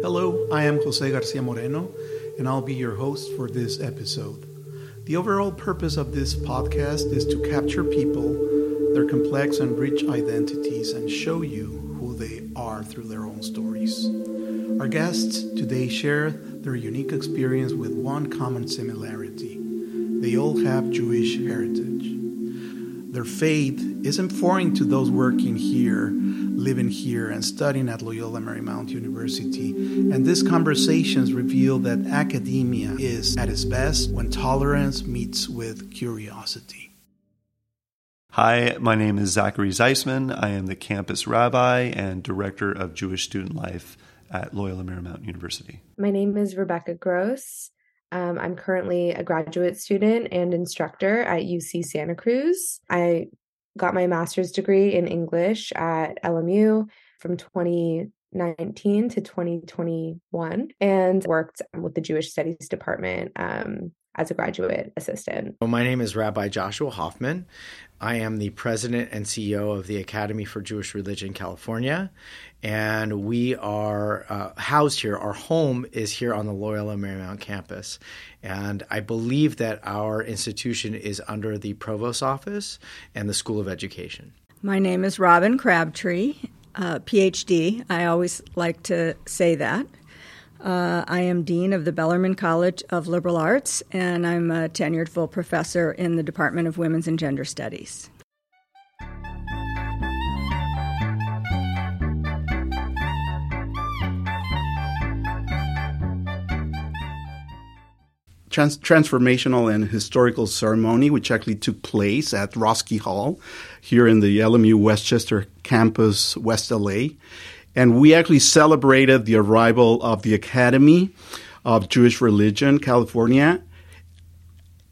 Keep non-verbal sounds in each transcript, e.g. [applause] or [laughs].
Hello, I am Jose Garcia Moreno, and I'll be your host for this episode. The overall purpose of this podcast is to capture people, their complex and rich identities, and show you who they are through their own stories. Our guests today share their unique experience with one common similarity they all have Jewish heritage. Their faith isn't foreign to those working here, living here, and studying at Loyola Marymount University. And these conversations reveal that academia is at its best when tolerance meets with curiosity. Hi, my name is Zachary Zysman. I am the campus rabbi and director of Jewish student life at Loyola Marymount University. My name is Rebecca Gross. Um, I'm currently a graduate student and instructor at UC Santa Cruz. I got my master's degree in English at LMU from 2019 to 2021 and worked with the Jewish Studies Department um, as a graduate assistant. Well, my name is Rabbi Joshua Hoffman. I am the president and CEO of the Academy for Jewish Religion California, and we are uh, housed here. Our home is here on the Loyola Marymount campus, and I believe that our institution is under the provost office and the School of Education. My name is Robbin Crabtree, uh, PhD. I always like to say that. Uh, I am Dean of the Bellarmine College of Liberal Arts, and I'm a tenured full professor in the Department of Women's and Gender Studies. Trans- transformational and historical ceremony, which actually took place at Roski Hall here in the LMU Westchester campus, West LA. And we actually celebrated the arrival of the Academy of Jewish Religion, California.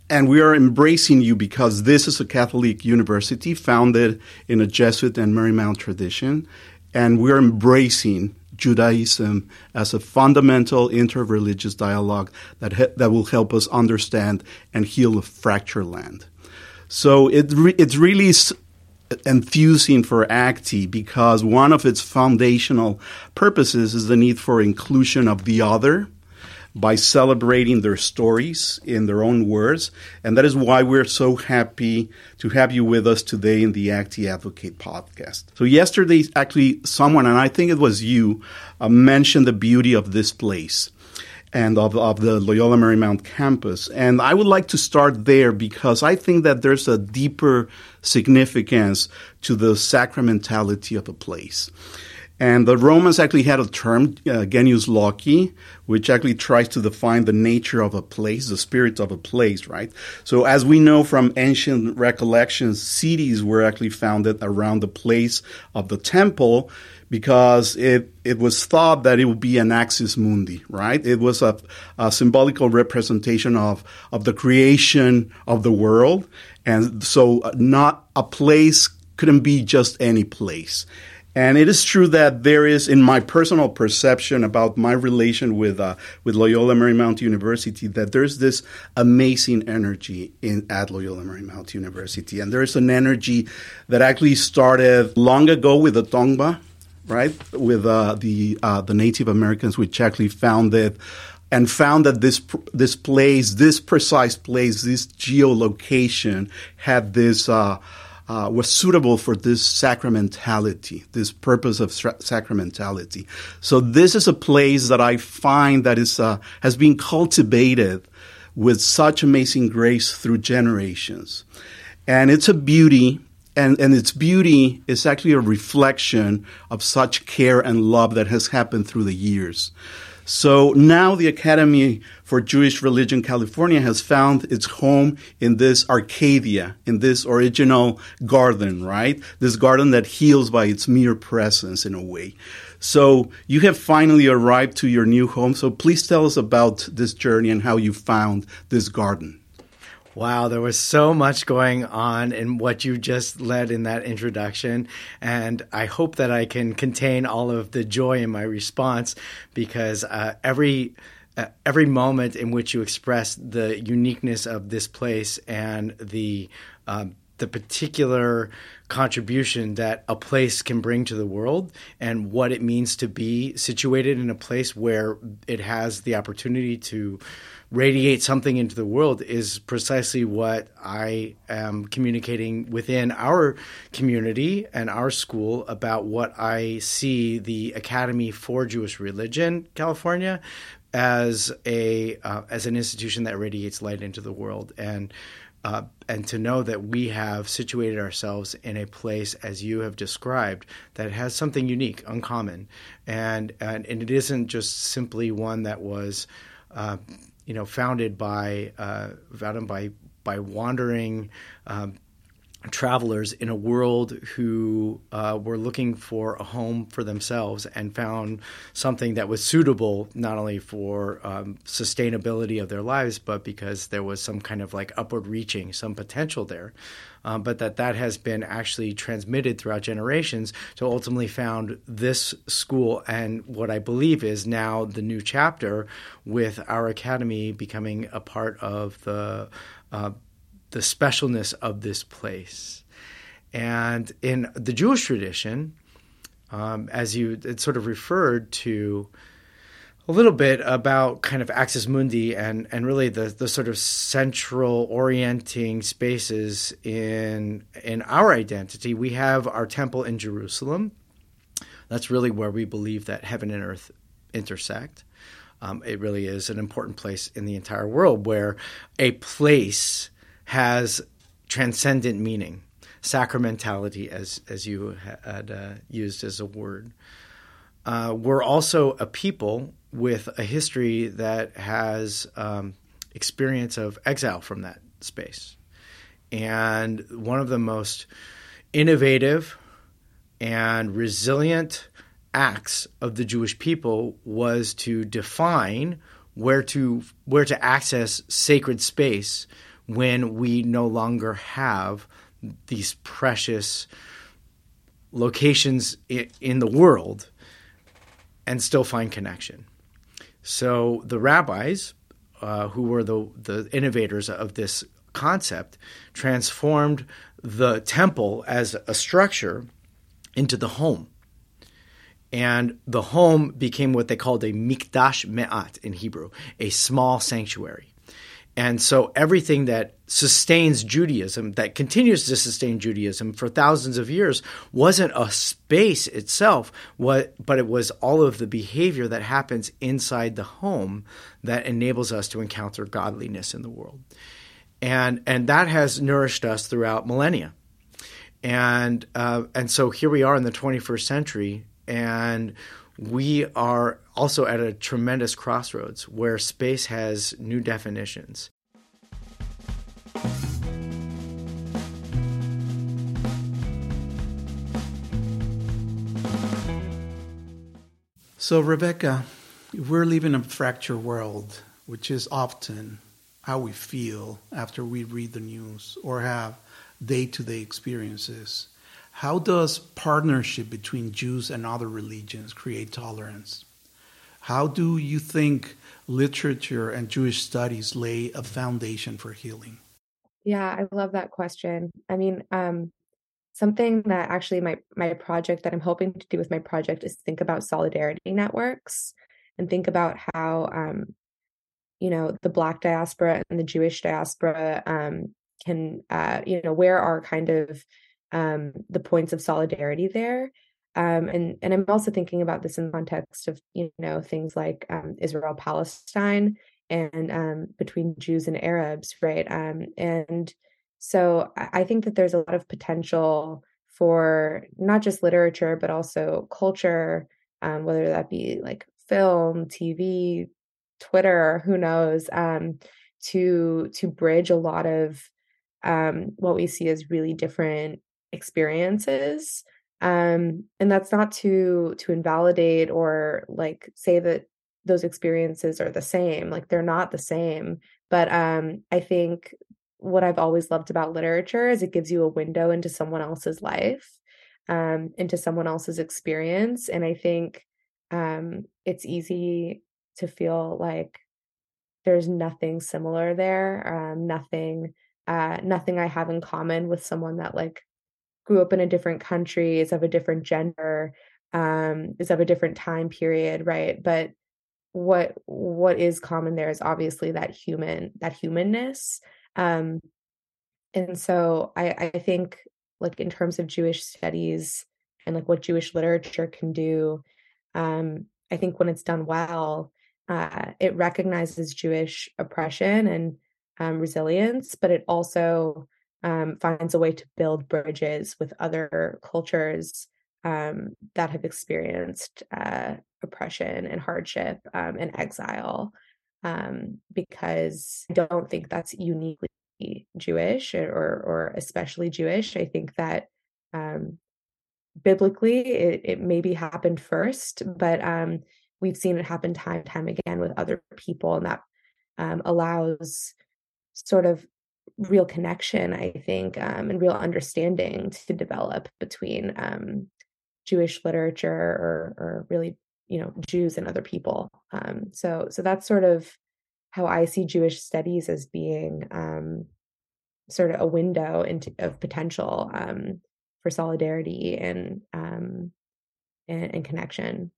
And we are embracing you because this is a Catholic university founded in a Jesuit and Marymount tradition. And we're embracing Judaism as a fundamental interreligious dialogue that, that will help us understand and heal a fractured land. So it re- it's really enthusing for ACTI because one of its foundational purposes is the need for inclusion of the other by celebrating their stories in their own words. And that is why we're so happy to have you with us today in the ACTI Advocate podcast. So, yesterday, actually, someone, and I think it was you, uh, mentioned the beauty of this place and of, of the Loyola Marymount campus. And I would like to start there because I think that there's a deeper significance to the sacramentality of a place. And the Romans actually had a term, uh, genius loci, which actually tries to define the nature of a place, the spirit of a place, right? So as we know from ancient recollections, cities were actually founded around the place of the temple because it, it was thought that it would be an axis mundi, right? It was a, a symbolical representation of, of the creation of the world. And so uh, not a place couldn't be just any place. And it is true that there is, in my personal perception about my relation with uh, with Loyola Marymount University, that there's this amazing energy in at Loyola Marymount University, and there is an energy that actually started long ago with the Tongva, right, with uh, the uh, the Native Americans, which actually founded and found that this this place, this precise place, this geolocation had this. Uh, uh, was suitable for this sacramentality, this purpose of sacramentality. So this is a place that I find that is uh, has been cultivated with such amazing grace through generations, and it's a beauty. And, and its beauty is actually a reflection of such care and love that has happened through the years. So now the Academy for Jewish Religion California has found its home in this Arcadia, in this original garden, right? This garden that heals by its mere presence in a way. So you have finally arrived to your new home. So please tell us about this journey and how you found this garden. Wow, there was so much going on in what you just led in that introduction. And I hope that I can contain all of the joy in my response because uh, every uh, every moment in which you express the uniqueness of this place and the um, the particular contribution that a place can bring to the world and what it means to be situated in a place where it has the opportunity to radiate something into the world is precisely what I am communicating within our community and our school about what I see the Academy for Jewish Religion California as a uh, as an institution that radiates light into the world. And uh, and to know that we have situated ourselves in a place as you have described that has something unique, uncommon, and and, and it isn't just simply one that was, uh, you know, founded by uh, founded by by wandering um, travelers in a world who uh, were looking for a home for themselves and found something that was suitable not only for um, sustainability of their lives, but because there was some kind of like upward reaching, some potential there. Um, but that that has been actually transmitted throughout generations to ultimately found this school and what I believe is now the new chapter with our academy becoming a part of the uh, the specialness of this place. And in the Jewish tradition, um, as you it sort of referred to a little bit about kind of Axis Mundi and, and really the, the sort of central orienting spaces in in our identity, we have our temple in Jerusalem. That's really where we believe that heaven and earth intersect. Um, it really is an important place in the entire world where a place has transcendent meaning, sacramentality, as as you had uh, used as a word. Uh, we're also a people with a history that has um, experience of exile from that space, and one of the most innovative and resilient acts of the Jewish people was to define where to where to access sacred space when we no longer have these precious locations in the world and still find connection. So the rabbis, uh, who were the, the innovators of this concept, transformed the temple as a structure into the home. And the home became what they called a mikdash me'at in Hebrew, a small sanctuary. And so everything that sustains Judaism, that continues to sustain Judaism for thousands of years, wasn't a space itself, what, but it was all of the behavior that happens inside the home that enables us to encounter godliness in the world. And, and that has nourished us throughout millennia. And, uh, and so here we are in the 21st century, and we are also at a tremendous crossroads where space has new definitions. So, Rebecca, we're living in a fractured world, which is often how we feel after we read the news or have day to day experiences. How does partnership between Jews and other religions create tolerance? How do you think literature and Jewish studies lay a foundation for healing? Yeah, I love that question. I mean, um, something that actually my my project that I'm hoping to do with my project is think about solidarity networks and think about how um, you know the Black diaspora and the Jewish diaspora um, can uh, you know where are kind of um, the points of solidarity there. Um, and and I'm also thinking about this in the context of you know things like um, Israel Palestine and um, between Jews and Arabs, right? Um, and so I think that there's a lot of potential for not just literature but also culture, um, whether that be like film, TV, Twitter, who knows, um, to to bridge a lot of what we see as really different experiences um and that's not to to invalidate or like say that those experiences are the same like they're not the same but um i think what i've always loved about literature is it gives you a window into someone else's life um into someone else's experience and i think um it's easy to feel like there's nothing similar there um nothing uh, nothing I have in common with someone that like grew up in a different country, is of a different gender, um, is of a different time period, right? But what what is common there is obviously that human that humanness. Um, and so I, I think like in terms of Jewish studies and like what Jewish literature can do, um, I think when it's done well, uh, it recognizes Jewish oppression and um, resilience, but it also um, finds a way to build bridges with other cultures um, that have experienced uh, oppression and hardship um, and exile. Um, because I don't think that's uniquely Jewish or, or especially Jewish. I think that um, biblically it, it maybe happened first, but um, we've seen it happen time and time again with other people, and that allows sort of real connection, I think, um, and real understanding to develop between um, Jewish literature or, or really, you know, Jews and other people. Um, so, so that's sort of how I see Jewish studies as being um, sort of a window into of potential um, for solidarity and, um, and, and connection.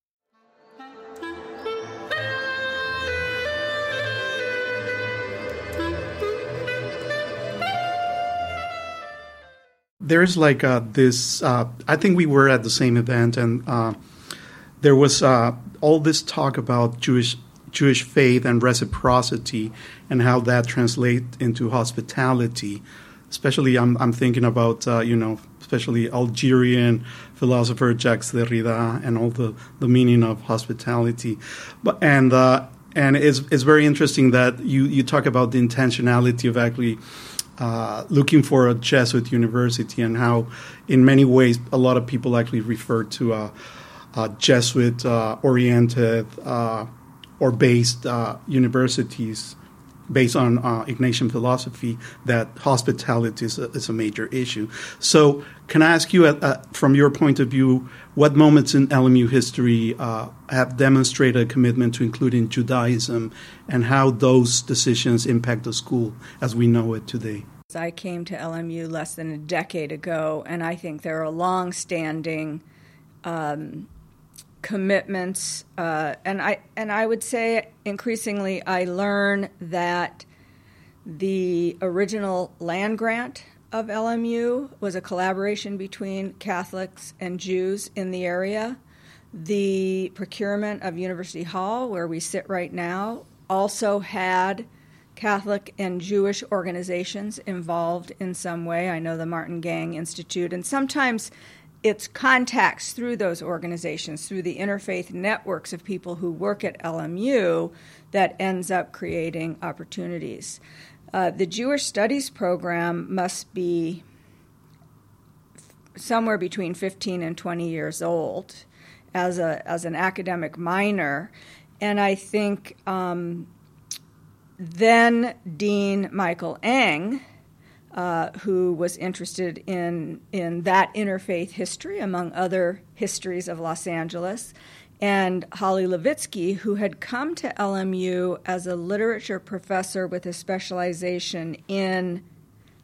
There's like uh, this. Uh, I think we were at the same event, and uh, there was uh, all this talk about Jewish Jewish faith and reciprocity, and how that translates into hospitality. Especially, I'm I'm thinking about uh, you know, especially Algerian philosopher Jacques Derrida, and all the, the meaning of hospitality. But and uh, and it's it's very interesting that you you talk about the intentionality of actually uh, looking for a Jesuit university and how, in many ways, a lot of people actually refer to a, a Jesuit oriented uh, or based uh, universities based on uh, Ignatian philosophy that hospitality is a, is a, major issue. So, can I ask you, uh, from your point of view, what moments in LMU history uh, have demonstrated a commitment to including Judaism, and how those decisions impact the school as we know it today? I came to LMU less than a decade ago, and I think there are long-standing um, commitments, uh, and I and I would say increasingly I learn that the original land grant of LMU was a collaboration between Catholics and Jews in the area. The procurement of University Hall, where we sit right now, also had Catholic and Jewish organizations involved in some way. I know the Martin Gang Institute, and sometimes it's contacts through those organizations, through the interfaith networks of people who work at LMU, that ends up creating opportunities. Uh, the Jewish Studies program must be somewhere between 15 and 20 years old as a as an academic minor, and I think um, then Dean Michael Engh uh, who was interested in, in that interfaith history, among other histories of Los Angeles, and Holli Levitsky, who had come to LMU as a literature professor with a specialization in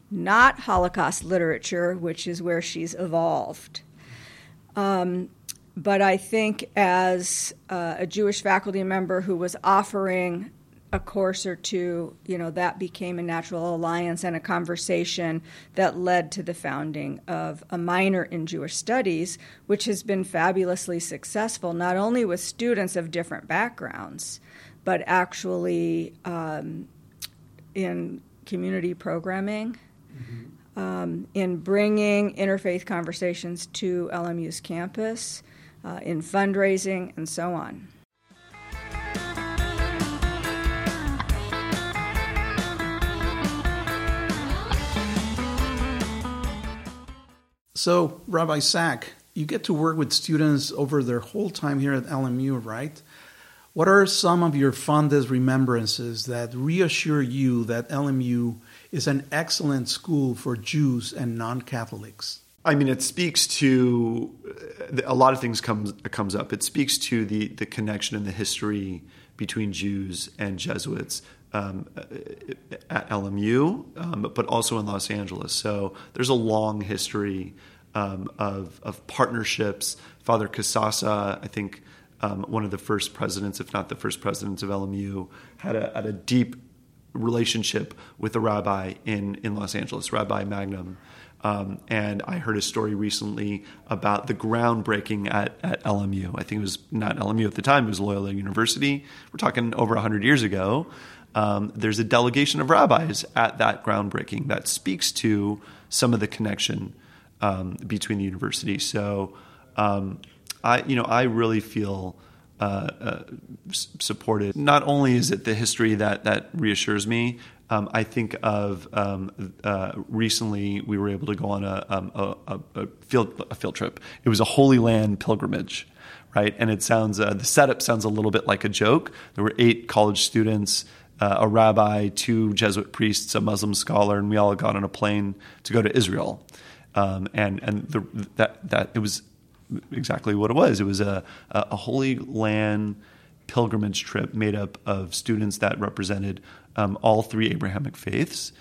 not Holocaust literature, which is where she's evolved. Um, but I think as uh, a Jewish faculty member who was offering a course or two, you know, that became a natural alliance and a conversation that led to the founding of a minor in Jewish studies, which has been fabulously successful, not only with students of different backgrounds, but actually um, in community programming. Mm-hmm. Um, in bringing interfaith conversations to LMU's campus, uh, in fundraising, and so on. So, Rabbi Zach, you get to work with students over their whole time here at LMU, right? What are some of your fondest remembrances that reassure you that LMU is an excellent school for Jews and non Catholics? I mean, it speaks to a lot of things comes comes up. It speaks to the the connection and the history between Jews and Jesuits. um, at LMU, um, but also in Los Angeles. So there's a long history um, of, of partnerships. Father Casassa, I think um, one of the first presidents, if not the first president of LMU, had a, had a deep relationship with a rabbi in, in Los Angeles, Rabbi Magnin. Um, and I heard a story recently about the groundbreaking at, at LMU. I think it was not LMU at the time, it was Loyola University. We're talking over 100 years ago. Um, there's a delegation of rabbis at that groundbreaking that speaks to some of the connection um, between the universities. So, um, I, you know, I really feel uh, uh, supported. Not only is it the history that that reassures me, um, I think of um, uh, recently we were able to go on a, um, a, a, field a field trip. It was a Holy Land pilgrimage, right? And it sounds uh, the setup sounds a little bit like a joke. There were eight college students, uh, a rabbi, two Jesuit priests, a Muslim scholar, and we all got on a plane to go to Israel. Um, and and the, that that it was exactly what it was. It was a a Holy Land pilgrimage trip made up of students that represented um, all three Abrahamic faiths.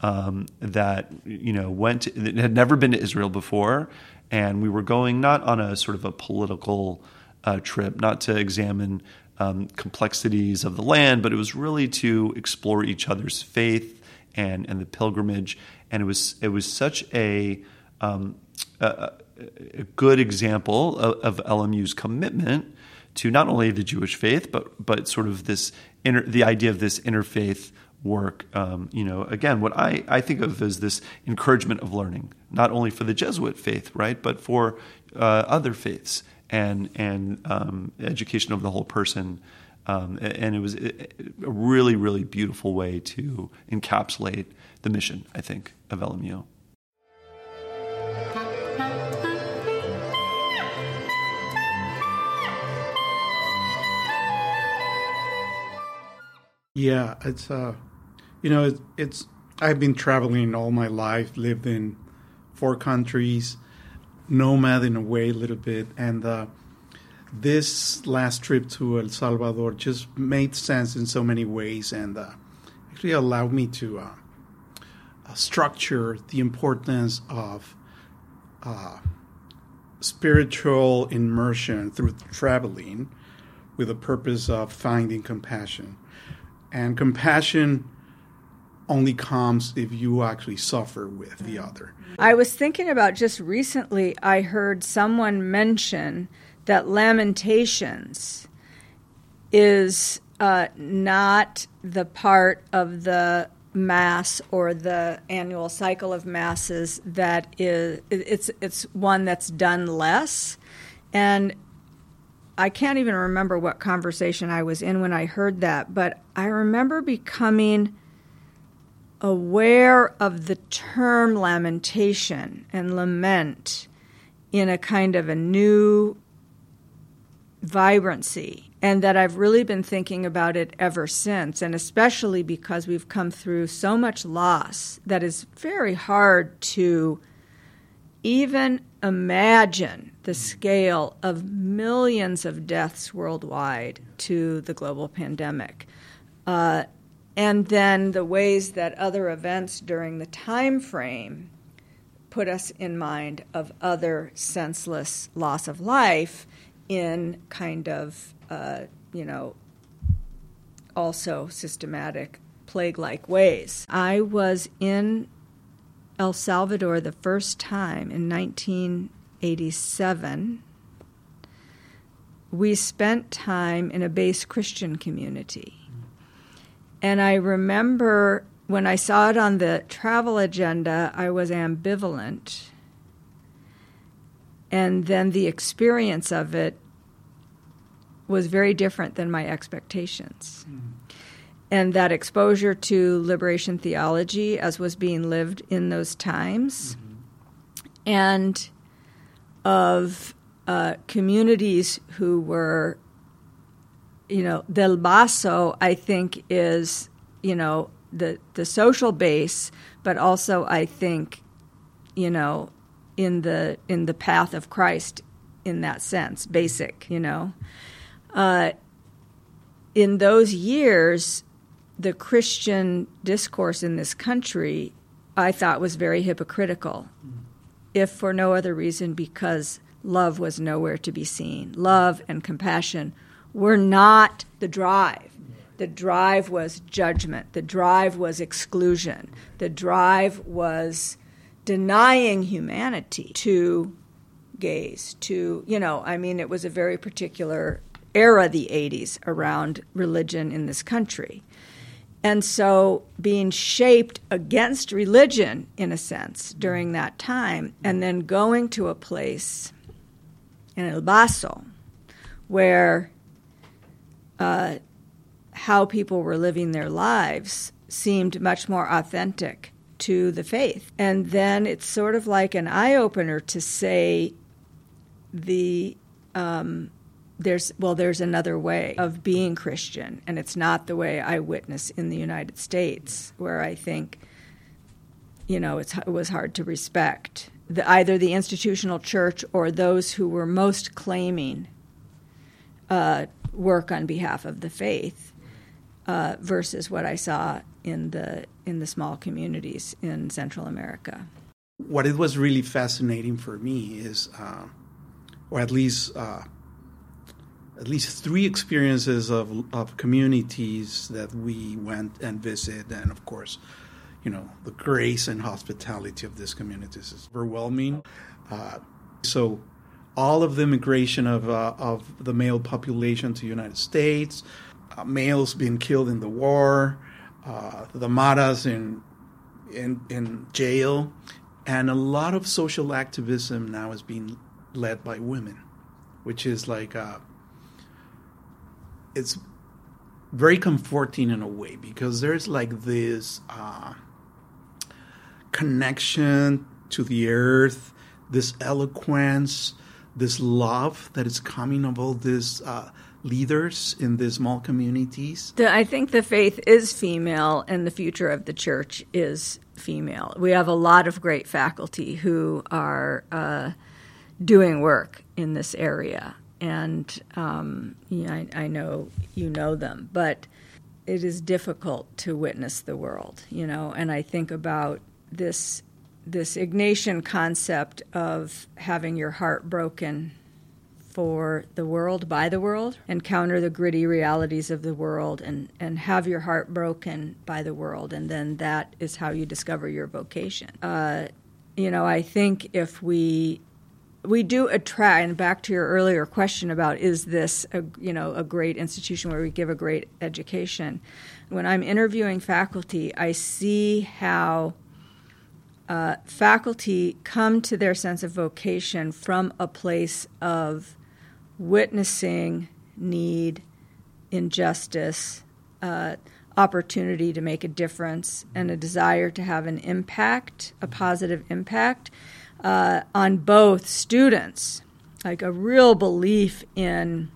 Um, that you know went to, had never been to Israel before, and we were going not on a sort of a political uh, trip, not to examine um, complexities of the land, but it was really to explore each other's faith and and the pilgrimage. And it was it was such a um, a, a, good example of, of LMU's commitment to not only the Jewish faith, but but sort of this inter, the idea of this interfaith work. Um, you know, again, what I, I think of as this encouragement of learning, not only for the Jesuit faith, right, but for uh, other faiths and and um, education of the whole person. Um, and it was a really, really beautiful way to encapsulate the mission, I think, of LMU. Yeah, it's uh, you know, it's, it's I've been traveling all my life, lived in four countries, nomad in a way, a little bit, and uh, this last trip to El Salvador just made sense in so many ways, and uh, actually allowed me to uh, uh structure the importance of uh, spiritual immersion through traveling with the purpose of finding compassion and compassion only comes if you actually suffer with the other. I was thinking about just recently, I heard someone mention that Lamentations is uh, not the part of the mass or the annual cycle of masses that is it's it's one that's done less and I can't even remember what conversation I was in when I heard that, but I remember becoming aware of the term lamentation and lament in a kind of a new vibrancy, and that I've really been thinking about it ever since, and especially because we've come through so much loss that is very hard to even imagine the scale of millions of deaths worldwide to the global pandemic. Uh, and then the ways that other events during the time frame put us in mind of other senseless loss of life in kind of, uh, you know, also systematic plague like ways. I was in El Salvador the first time in 1987, we spent time in a base Christian community. And I remember when I saw it on the travel agenda, I was ambivalent. And then the experience of it was very different than my expectations. Mm and that exposure to liberation theology as was being lived in those times, mm-hmm. and of uh, communities who were, you know, Del Basso, I think, is, you know, the, the social base, but also I think, you know, in the in the path of Christ in that sense, basic, you know. Uh, in those years, the Christian discourse in this country, I thought was very hypocritical, if for no other reason because love was nowhere to be seen. Love and compassion were not the drive. The drive was judgment. The drive was exclusion. The drive was denying humanity to gays, to, you know, I mean, it was a very particular era, the 80s, around religion in this country. And so being shaped against religion, in a sense, during that time, and then going to a place in El Paso where uh, how people were living their lives seemed much more authentic to the faith. And then it's sort of like an eye opener to say the um, there's well there's another way of being Christian, and it's not the way I witness in the United States, where I think you know it was hard to respect the, either the institutional church or those who were most claiming uh, work on behalf of the faith uh, versus what I saw in the in the small communities in Central America. What it was really fascinating for me is, uh, or at least uh, at least three experiences of of communities that we went and visited, and of course, you know, the grace and hospitality of these communities is overwhelming. Uh, so all of the immigration of, uh, of the male population to the United States, uh, males being killed in the war, uh, the Maras in, in, in jail, and a lot of social activism now is being led by women, which is like, uh, it's very comforting in a way because there's like this uh, connection to the earth, this eloquence, this love that is coming of all these uh, leaders in these small communities? I think the faith is female, and the future of the church is female. We have a lot of great faculty who are uh, doing work in this area, and um, I, I know you know them, but it is difficult to witness the world, you know. And I think about this this Ignatian concept of having your heart broken for the world, by the world, encounter the gritty realities of the world, and, and have your heart broken by the world, and then that is how you discover your vocation. Uh, you know, I think if we we do attract, and back to your earlier question about is this a you know a great institution where we give a great education? When I'm interviewing faculty, I see how uh, faculty come to their sense of vocation from a place of witnessing need, injustice, uh, opportunity to make a difference, and a desire to have an impact, a positive impact uh, on both students, like a real belief in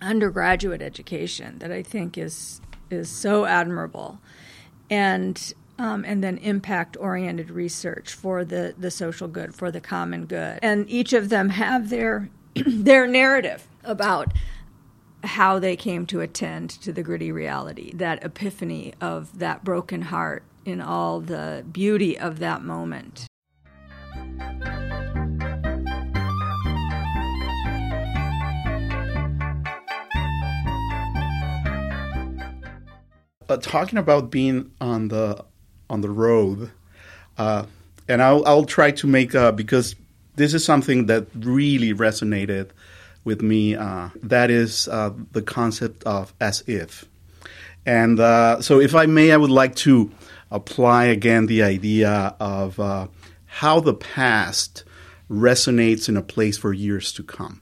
undergraduate education that I think is is so admirable, and um, and then impact oriented research for the, the social good, for the common good. And each of them have their, [clears throat] their narrative about how they came to attend to the gritty reality, that epiphany of that broken heart in all the beauty of that moment. Talking about being on the on the road. Uh, and I'll, I'll try to make, uh, because this is something that really resonated with me. Uh, that is uh, the concept of as if. And uh, so, if I may, I would like to apply again the idea of uh, how the past resonates in a place for years to come.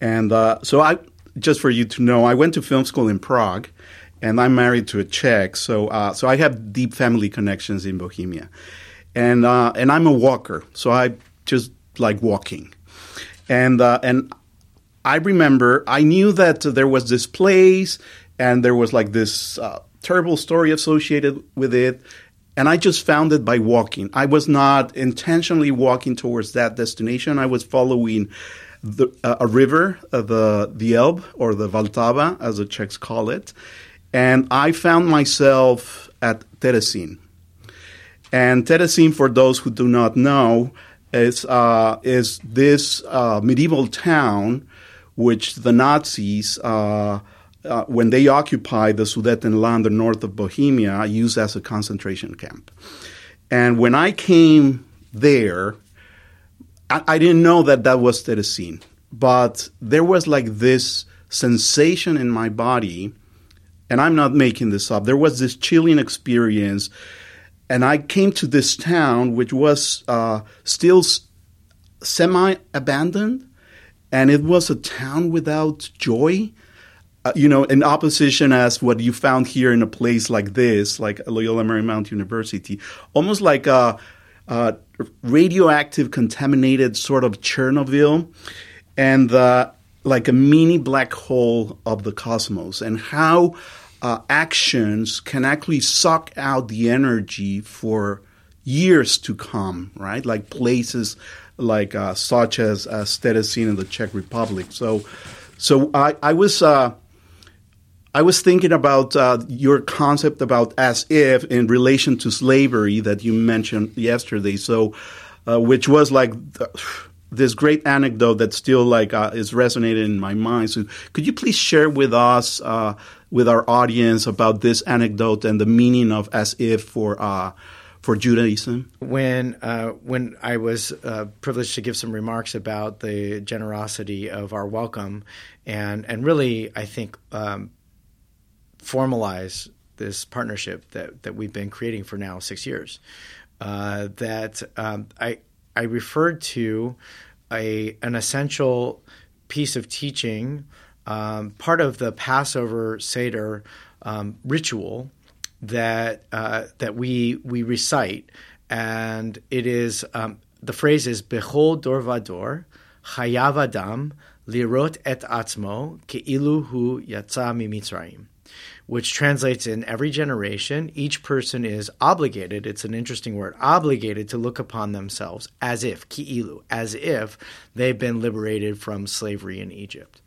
And so, I just for you to know, I went to film school in Prague, and I'm married to a Czech, so uh, so I have deep family connections in Bohemia, and uh, and I'm a walker, so I just like walking, and uh, and I remember I knew that there was this place, and there was like this uh, terrible story associated with it, and I just found it by walking. I was not intentionally walking towards that destination. I was following. The, uh, a river, uh, the the Elbe or the Vltava, as the Czechs call it, And I found myself at Terezin. And Terezin, for those who do not know, is, uh, is this uh, medieval town which the Nazis, uh, uh when they occupied the Sudetenland, the north of Bohemia, used as a concentration camp. And when I came there, I, I didn't know that that was Terezin, but there was like this sensation in my body, and I'm not making this up. There was this chilling experience, and I came to this town, which was uh, still semi abandoned, and it was a town without joy. Uh, you know, in opposition as what you found here in a place like this, like Loyola Marymount University, almost like a, a radioactive, contaminated sort of Chernobyl, and uh, like a mini black hole of the cosmos, and how uh, actions can actually suck out the energy for years to come, right? Like places like uh, such as uh, Terezin in the Czech Republic. So, so I, I was uh, I was thinking about uh, your concept about as if in relation to slavery that you mentioned yesterday. So, uh, which was like. The, this great anecdote that still like uh, is resonating in my mind. So, could you please share with us, uh, with our audience, about this anecdote and the meaning of "as if" for uh, for Judaism? When uh, when I was uh, privileged to give some remarks about the generosity of our welcome, and and really, I think um, formalize this partnership that that we've been creating for now six years. Uh, that um, I I referred to a an essential piece of teaching, um, part of the Passover Seder um, ritual that uh, that we we recite, and it is um, the phrase is "Bechol dor vador chayav adam lirot et atzmo keilu hu yatsa mimitzrayim." Which translates in every generation, each person is obligated, it's an interesting word, obligated to look upon themselves as if, ki'ilu, as if they've been liberated from slavery in Egypt.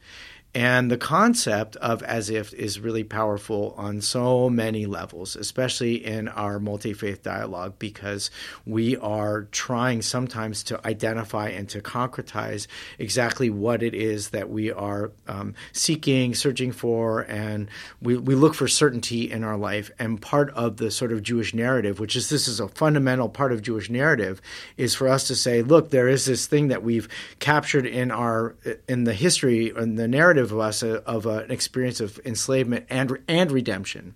And the concept of as if is really powerful on so many levels, especially in our multi faith dialogue, because we are trying sometimes to identify and to concretize exactly what it is that we are um, seeking, searching for, and we, we look for certainty in our life. And part of the sort of Jewish narrative, which is this is a fundamental part of Jewish narrative, is for us to say, look, there is this thing that we've captured in our in the history and the narrative of us uh, of uh, an experience of enslavement and and redemption.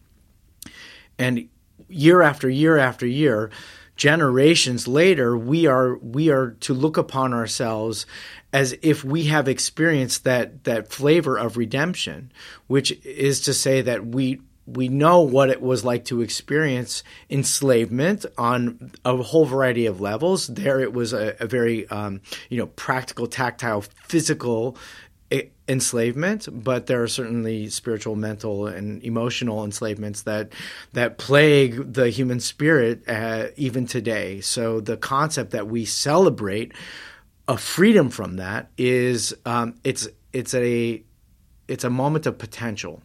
And year after year after year, generations later, we are we are to look upon ourselves as if we have experienced that that flavor of redemption, which is to say that we we know what it was like to experience enslavement on a whole variety of levels. There, it was a, a very um, you know practical, tactile, physical enslavement, but there are certainly spiritual, mental, and emotional enslavements that that plague the human spirit uh, even today. So the concept that we celebrate a freedom from that is um, it's it's a it's a moment of potential.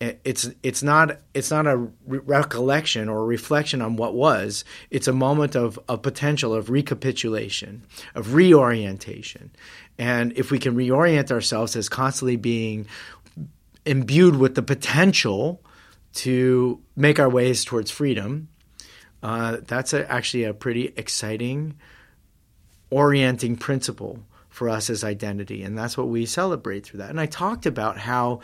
It's it's not it's not a recollection or a reflection on what was. It's a moment of, of potential of recapitulation, of reorientation, and if we can reorient ourselves as constantly being imbued with the potential to make our ways towards freedom, uh, that's a, actually a pretty exciting, orienting principle for us as identity. And that's what we celebrate through that. And I talked about how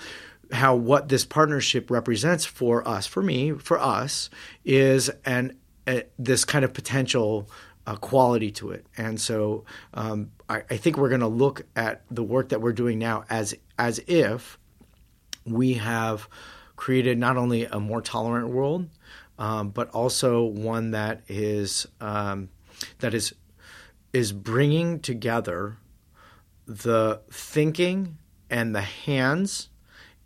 how what this partnership represents for us, for me, for us, is an a, this kind of potential uh, quality to it. And so um, I, I, think we're going to look at the work that we're doing now as as if we have created not only a more tolerant world, um, but also one that is um, that is is bringing together the thinking and the hands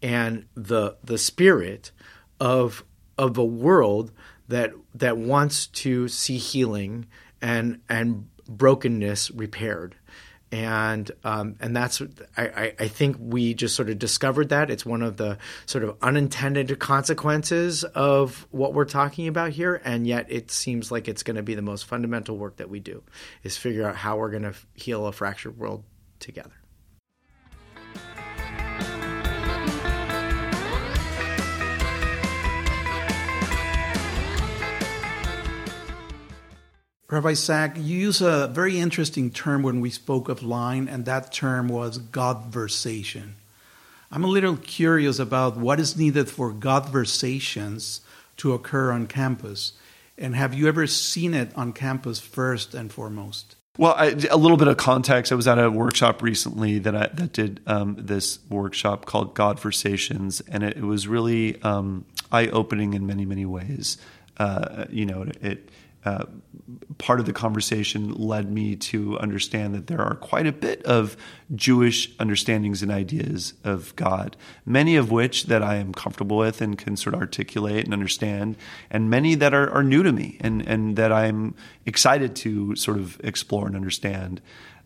and the the spirit of of a world that that wants to see healing and and brokenness repaired. and um, and that's I, I think we just sort of discovered that it's one of the sort of unintended consequences of what we're talking about here, and yet it seems like it's going to be the most fundamental work that we do is figure out how we're going to heal a fractured world together. Rabbi Zach, you use a very interesting term when we spoke of line, and that term was Godversation. I'm a little curious about what is needed for Godversations to occur on campus. And have you ever seen it on campus first and foremost? Well, I, a little bit of context. I was at a workshop recently that I, that did um, this workshop called Godversations, and it, it was really um, eye opening in many many ways. Uh, you know, it part of the conversation led me to understand that there are quite a bit of Jewish understandings and ideas of God, many of which that I am comfortable with and can sort of articulate and understand, and many that are, are new to me and, and that I'm excited to sort of explore and understand.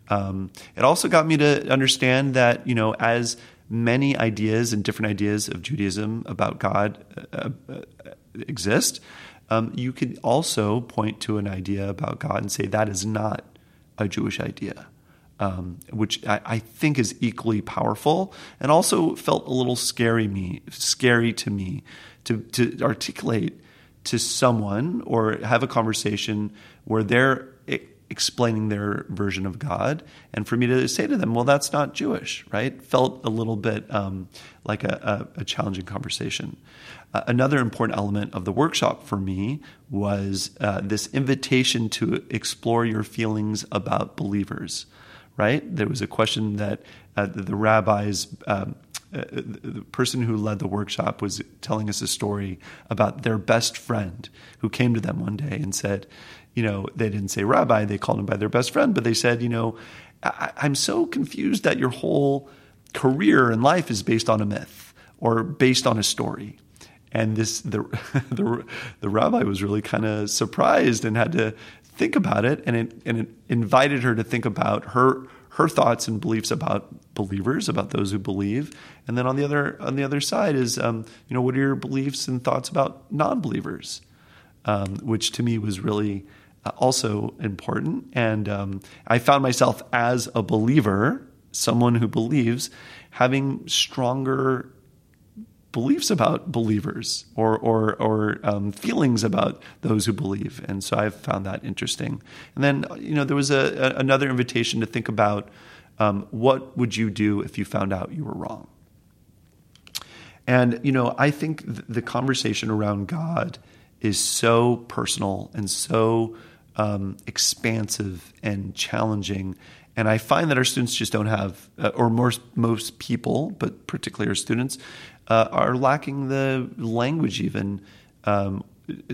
Um, it also got me to understand that, you know, as many ideas and different ideas of Judaism about God uh, uh, exist, um, you could also point to an idea about God and say that is not a Jewish idea. Um, which I, I, think is equally powerful, and also felt a little scary me, scary to me, to to articulate to someone or have a conversation where they're explaining their version of God, and for me to say to them, "Well, that's not Jewish," right? Felt a little bit um, like a, a, a, challenging conversation. Uh, another important element of the workshop for me was uh, this invitation to explore your feelings about believers. Right? There was a question that uh, the, the, rabbis. Um, uh, the person who led the workshop was telling us a story about their best friend who came to them one day and said, you know, they didn't say rabbi, they called him by their best friend, but they said, you know, I, I'm so confused that your whole career and life is based on a myth or based on a story. And this the [laughs] the, the rabbi was really kind of surprised and had to think about it, and it and it invited her to think about her her thoughts and beliefs about believers, about those who believe, and then on the other on the other side is um, you know what are your beliefs and thoughts about non-believers, um, which to me was really also important. And um, I found myself as a believer, someone who believes, having stronger beliefs about believers or or, or um, feelings about those who believe, and so I've found that interesting. And then you know there was a, a another invitation to think about um, what would you do if you found out you were wrong. And you know I think th- the conversation around God is so personal and so um, expansive and challenging. And I find that our students just don't have, uh, or most most people, but particularly our students, uh, are lacking the language even um,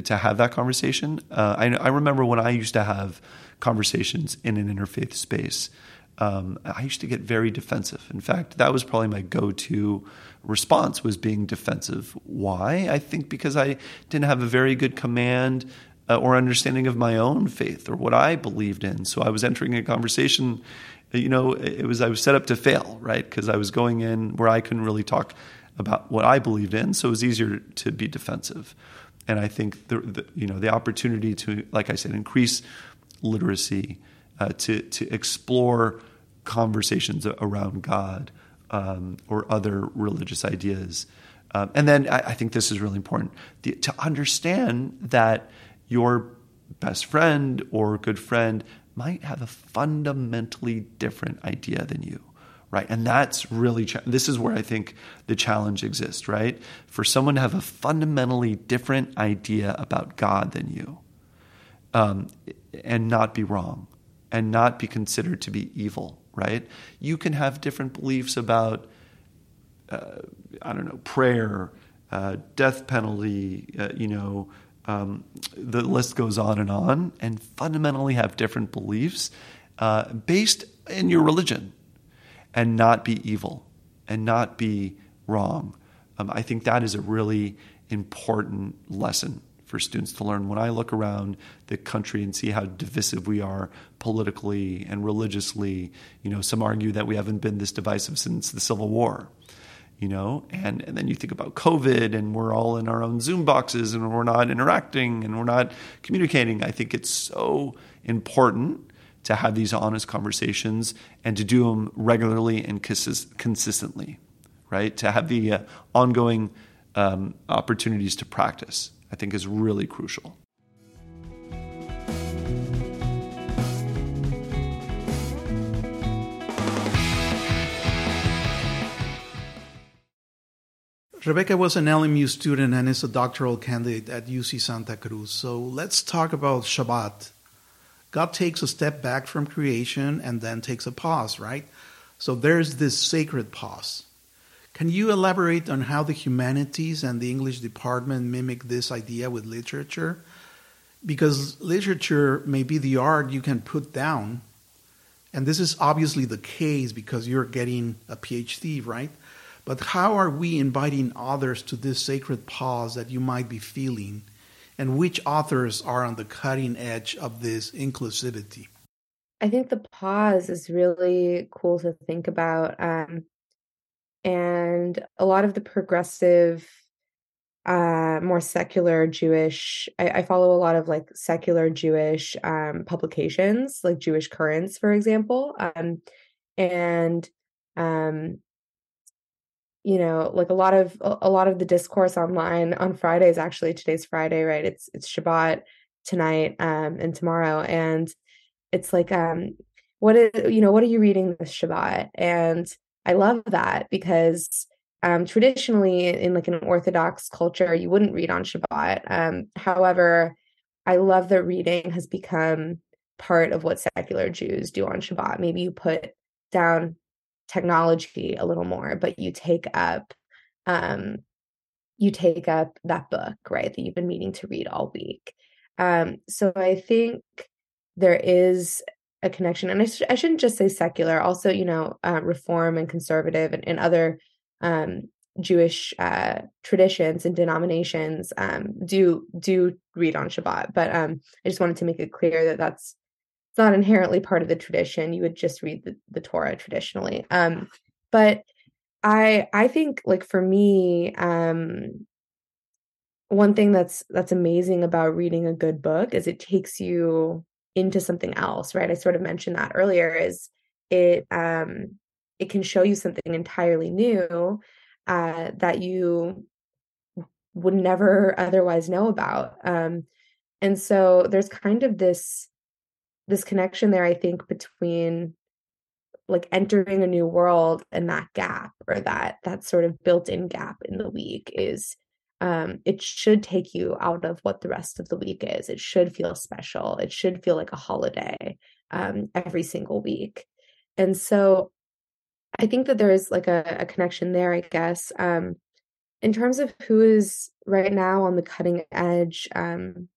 to have that conversation. Uh, I, I, remember when I used to have conversations in an interfaith space. Um, I used to get very defensive. In fact, that was probably my go-to response was being defensive. Why? I think because I didn't have a very good command uh, or understanding of my own faith or what I believed in. So I was entering a conversation. You know, it was I was set up to fail, right? Because I was going in where I couldn't really talk about what I believed in, so it was easier to be defensive. And I think the, the you know the opportunity to, like I said, increase literacy, uh, to to explore conversations around God um, or other religious ideas. Um, and then I, I, think this is really important the, to understand that your best friend or good friend might have a fundamentally different idea than you right? And that's really this is where i think the challenge exists right? For someone to have a fundamentally different idea about god than you um, and not be wrong and not be considered to be evil right? You can have different beliefs about uh, i don't know prayer uh, death penalty uh, you know um, the list goes on and on, and fundamentally have different beliefs uh, based in your religion, and not be evil and not be wrong. Um, I think that is a really important lesson for students to learn. When I look around the country and see how divisive we are politically and religiously, you know, some argue that we haven't been this divisive since the Civil War. You know, and, and then you think about COVID and we're all in our own Zoom boxes and we're not interacting and we're not communicating. I think it's so important to have these honest conversations and to do them regularly and consistently, right? To have the uh, ongoing um, opportunities to practice, I think is really crucial. Rebecca was an LMU student and is a doctoral candidate at UC Santa Cruz. So let's talk about Shabbat. God takes a step back from creation and then takes a pause, right? So there's this sacred pause. Can you elaborate on how the humanities and the English department mimic this idea with literature? Because literature may be the art you can put down, and this is obviously the case because you're getting a PhD, right? But how are we inviting others to this sacred pause that you might be feeling? And which authors are on the cutting edge of this inclusivity? I think the pause is really cool to think about. Um, and a lot of the progressive uh more secular jewish I, I, follow a lot of like secular jewish um publications like jewish currents for example um and um you know like a lot of a lot of the discourse online on fridays actually today's friday right it's it's shabbat tonight um and tomorrow and it's like um what is you know what are you reading this shabbat and I love that because um, traditionally in like an Orthodox culture, you wouldn't read on Shabbat. Um, however, I love that reading has become part of what secular Jews do on Shabbat. Maybe you put down technology a little more, but you take up um, you take up that book, right, that you've been meaning to read all week. Um, so I think there is a connection and I, sh- I shouldn't just say secular also you know uh, reform and conservative and, and other um, jewish uh, traditions and denominations um, do do read on shabbat but um, i just wanted to make it clear that that's not inherently part of the tradition you would just read the, the torah traditionally um, but i i think like for me um, one thing that's that's amazing about reading a good book is it takes you into something else right? I sort of mentioned that earlier is it um it can show you something entirely new uh that you would never otherwise know about um and so there's kind of this this connection there i think between like entering a new world and that gap or that that sort of built-in gap in the week is um, it should take you out of what the rest of the week is. It should feel special. It should feel like a holiday um, every single week. And so I think that there is like a, a connection there, I guess. Um, in terms of who is right now on the cutting edge, um,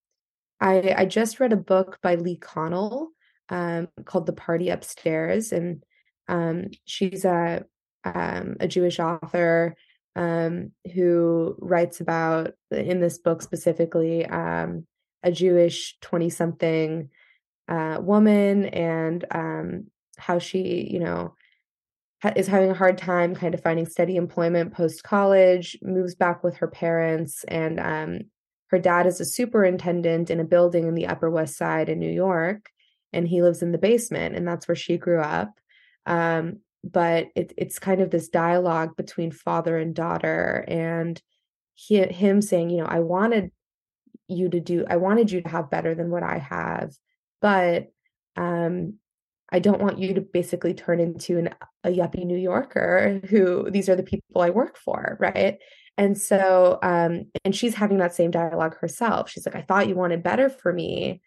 I, I just read a book by Lee Conell um, called The Party Upstairs. And um, she's a, um, a Jewish author um, who writes about in this book specifically um, a Jewish twenty something uh, woman and um, how she, you know, is having a hard time kind of finding steady employment post college. Moves back with her parents, and her dad is a superintendent in a building in the Upper West Side in New York, and he lives in the basement, and that's where she grew up. Um, but it, it's kind of this dialogue between father and daughter and he, him saying you know i wanted you to do i wanted you to have better than what i have but um i don't want you to basically turn into an, a yuppie new yorker who these are the people i work for right and so um and she's having that same dialogue herself she's like i thought you wanted better for me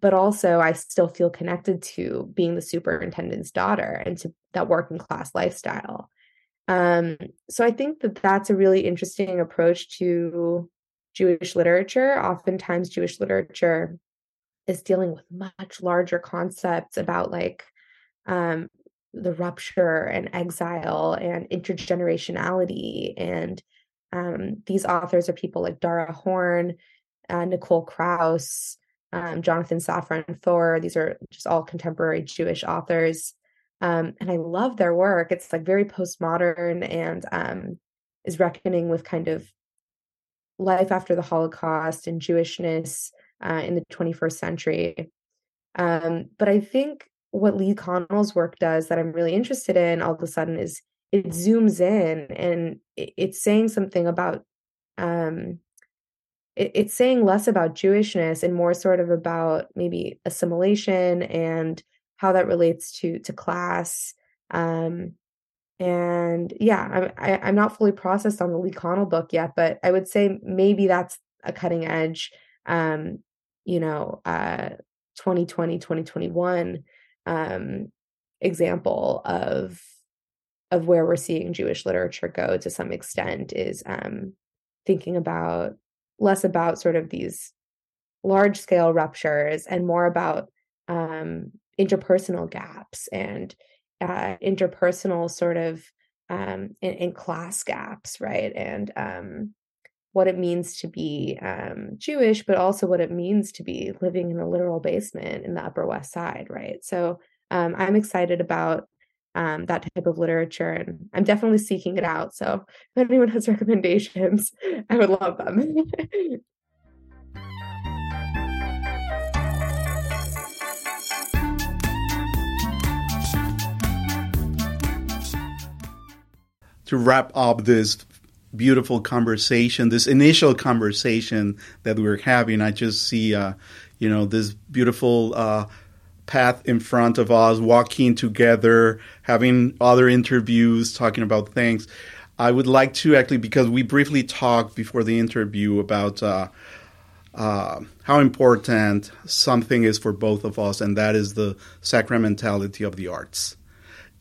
but also I still feel connected to being the superintendent's daughter and to that working class lifestyle. Um, so I think that that's a really interesting approach to Jewish literature. Oftentimes, Jewish literature is dealing with much larger concepts about like um, the rupture and exile and intergenerationality. And um, these authors are people like Dara Horn, uh, Nicole Krauss, um, Jonathan Safran Foer. These are just all contemporary Jewish authors. Um, and I love their work. It's like very postmodern and um, is reckoning with kind of life after the Holocaust and Jewishness uh, in the 21st century. Um, but I think what Lee Conell's work does that I'm really interested in all of a sudden is it zooms in and it's saying something about um, it's saying less about Jewishness and more sort of about maybe assimilation and how that relates to to class. Um, and yeah, I'm i am not fully processed on the Lee Conell book yet, but I would say maybe that's a cutting edge, um, you know, uh, 2020 2021 um, example of of where we're seeing Jewish literature go to some extent is um, thinking about less about sort of these large scale ruptures and more about um, interpersonal gaps and uh, interpersonal sort of um, in, in, class gaps, right? And um, what it means to be um, Jewish, but also what it means to be living in a literal basement in the Upper West Side, right? So um, I'm excited about um, that type of literature, and I'm definitely seeking it out. So if anyone has [laughs] recommendations, I would love them. [laughs] to wrap up this beautiful conversation, this initial conversation that we are having, I just see, uh, you know, this beautiful uh, path in front of us, walking together, having other interviews, talking about things. I would like to actually, because we briefly talked before the interview about uh, uh, how important something is for both of us, and that is the sacramentality of the arts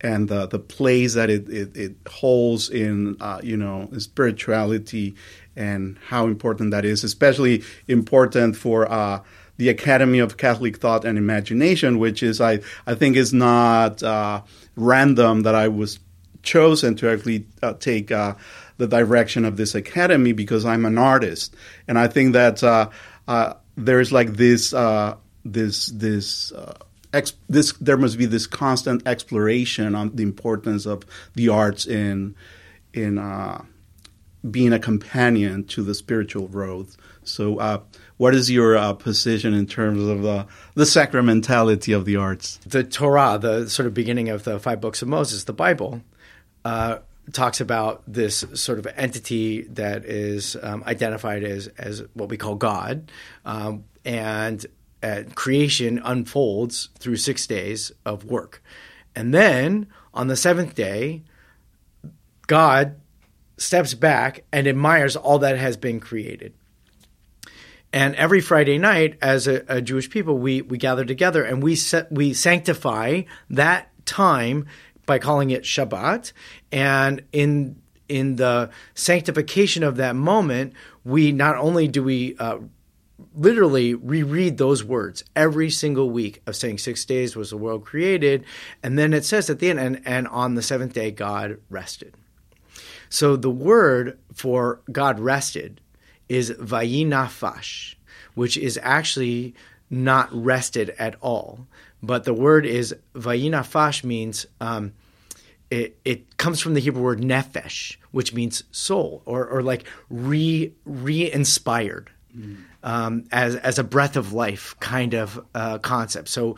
and the, the place that it, it, it holds in, uh, you know, spirituality and how important that is, especially important for uh, the Academy of Catholic Thought and Imagination, which is I I think is not uh, random that I was chosen to actually uh, take uh, the direction of this academy because I'm an artist, and I think that uh, uh, there's like this uh, this this. Ex- this there must be this constant exploration on the importance of the arts in in being a companion to the spiritual growth. So, what is your uh, position in terms of the, the sacramentality of the arts? The Torah, the sort of beginning of the five books of Moses, the Bible, uh, talks about this sort of entity that is um, identified as, as what we call God. Um, and uh, creation unfolds through six days of work. And then on the seventh day, God steps back and admires all that has been created. And every Friday night, as a, a, Jewish people, we, we gather together and we set, we sanctify that time by calling it Shabbat. And in in the sanctification of that moment, we not only do we uh, literally reread those words every single week of saying six days was the world created, and then it says at the end, and, and on the seventh day God rested. So the word for God rested is vayinafash, which is actually not rested at all. But the word is vayinafash means um, it, it comes from the Hebrew word nefesh, which means soul or, or like re re inspired. Mm. Um, as as a breath of life kind of uh, concept. So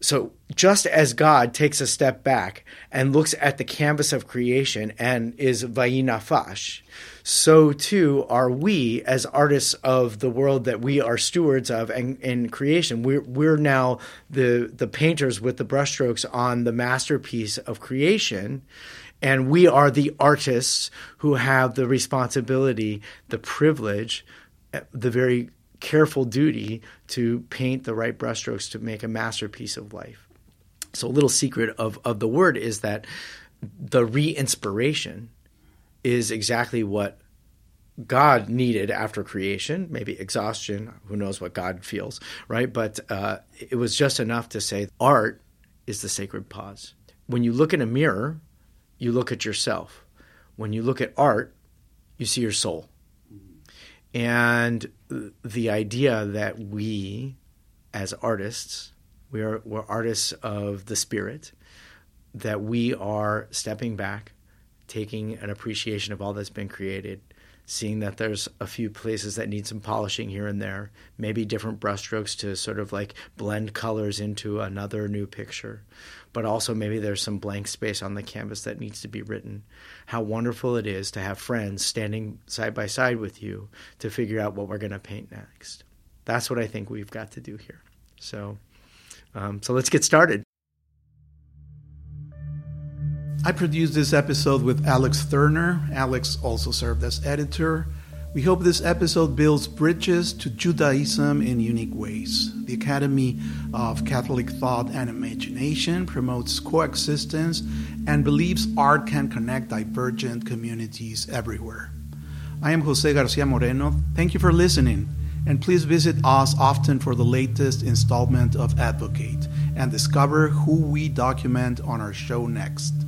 so just as God takes a step back and looks at the canvas of creation and is vayinafash, so too are we as artists of the world that we are stewards of and in creation. We're, we're now the, the painters with the brushstrokes on the masterpiece of creation. And we are the artists who have the responsibility, the privilege, eh, the very careful duty to paint the right brushstrokes to make a masterpiece of life. So, a little secret of, of the word is that the re inspiration is exactly what God needed after creation, maybe exhaustion, who knows what God feels, right? But uh, it was just enough to say art is the sacred pause. When you look in a mirror, you look at yourself. When you look at art, you see your soul. And the idea that we, as artists, we are we're artists of the spirit, that we are stepping back, taking an appreciation of all that's been created, seeing that there's a few places that need some polishing here and there, maybe different brushstrokes to sort of like blend colors into another new picture. But also, maybe there's some blank space on the canvas that needs to be written. How wonderful it is to have friends standing side by side with you to figure out what we're going to paint next. That's what I think we've got to do here. So, um, so let's get started. I produced this episode with Alex Thurner. Alex also served as editor. We hope this episode builds bridges to Judaism in unique ways. The Academy of Catholic Thought and Imagination promotes coexistence and believes art can connect divergent communities everywhere. I am Jose Garcia Moreno. Thank you for listening, and please visit us often for the latest installment of Advocate and discover who we document on our show next.